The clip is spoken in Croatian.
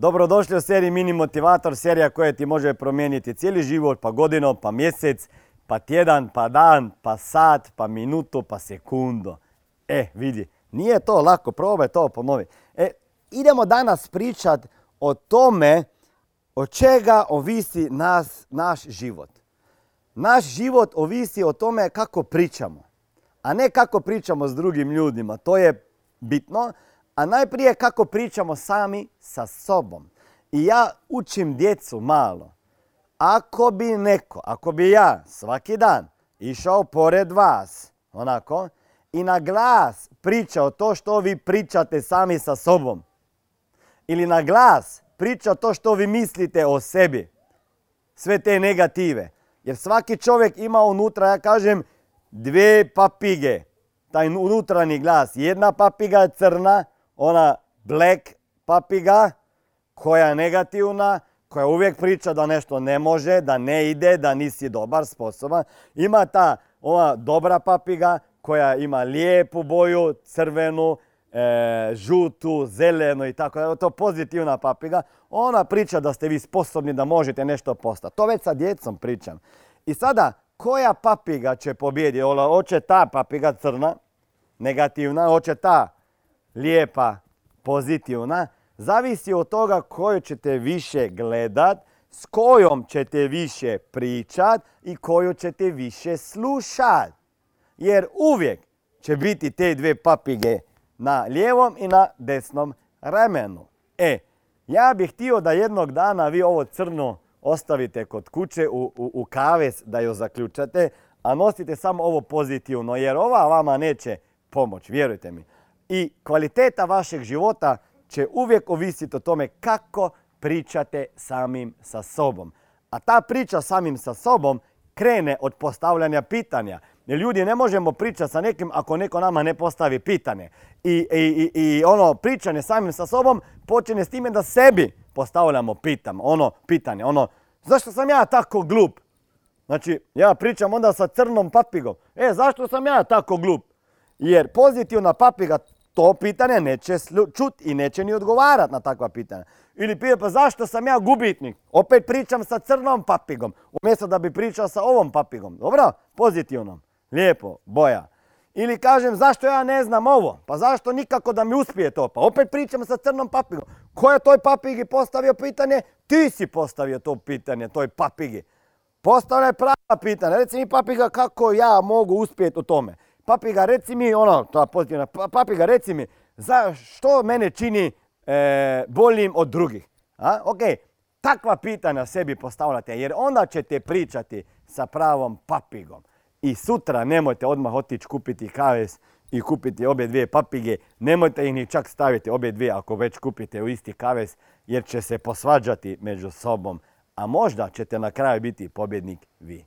Dobrodošli u seriji Mini Motivator, serija koja ti može promijeniti cijeli život, pa godinu, pa mjesec, pa tjedan, pa dan, pa sat, pa minutu, pa sekundu. E, vidi, nije to lako, probaj to ponovi. E, idemo danas pričat o tome od čega ovisi nas, naš život. Naš život ovisi o tome kako pričamo, a ne kako pričamo s drugim ljudima. To je bitno, a najprije kako pričamo sami sa sobom. I ja učim djecu malo. Ako bi neko, ako bi ja svaki dan išao pored vas, onako, i na glas pričao to što vi pričate sami sa sobom, ili na glas pričao to što vi mislite o sebi, sve te negative. Jer svaki čovjek ima unutra, ja kažem, dve papige. Taj unutrani glas. Jedna papiga je crna, ona black papiga koja je negativna, koja uvijek priča da nešto ne može, da ne ide, da nisi dobar, sposoban. Ima ta ova dobra papiga koja ima lijepu boju, crvenu, e, žutu, zelenu i tako. To pozitivna papiga. Ona priča da ste vi sposobni da možete nešto postati. To već sa djecom pričam. I sada, koja papiga će pobjediti? Hoće ta papiga crna, negativna, hoće ta lijepa, pozitivna, zavisi od toga koju ćete više gledat, s kojom ćete više pričat i koju ćete više slušat. Jer uvijek će biti te dve papige na lijevom i na desnom ramenu. E, ja bih htio da jednog dana vi ovo crno ostavite kod kuće u, u, u kaves da ju zaključate, a nosite samo ovo pozitivno, jer ova vama neće pomoć, vjerujte mi. I kvaliteta vašeg života će uvijek ovisiti o tome kako pričate samim sa sobom. A ta priča samim sa sobom krene od postavljanja pitanja. Jer ljudi ne možemo pričati sa nekim ako neko nama ne postavi pitanje. I, i, i ono pričanje samim sa sobom počne s time da sebi postavljamo pitam, ono pitanje, ono zašto sam ja tako glup? Znači, ja pričam onda sa crnom papigom. E, zašto sam ja tako glup? Jer pozitivna papiga to pitanje neće čut i neće ni odgovarat na takva pitanja. Ili pije, pa zašto sam ja gubitnik? Opet pričam sa crnom papigom, umjesto da bi pričao sa ovom papigom. Dobro? Pozitivnom. Lijepo, boja. Ili kažem, zašto ja ne znam ovo? Pa zašto nikako da mi uspije to? Pa opet pričam sa crnom papigom. Ko je toj papigi postavio pitanje? Ti si postavio to pitanje, toj papigi. Postavljaj prava pitanja. Reci mi papiga kako ja mogu uspjeti u tome papiga reci mi, ono, ta pozitivna, papiga reci mi, za što mene čini e, boljim od drugih? A? Ok, takva pitanja sebi postavljate jer onda ćete pričati sa pravom papigom. I sutra nemojte odmah otići kupiti kaves i kupiti obje dvije papige. Nemojte ih ni čak staviti obje dvije ako već kupite u isti kaves jer će se posvađati među sobom. A možda ćete na kraju biti pobjednik vi.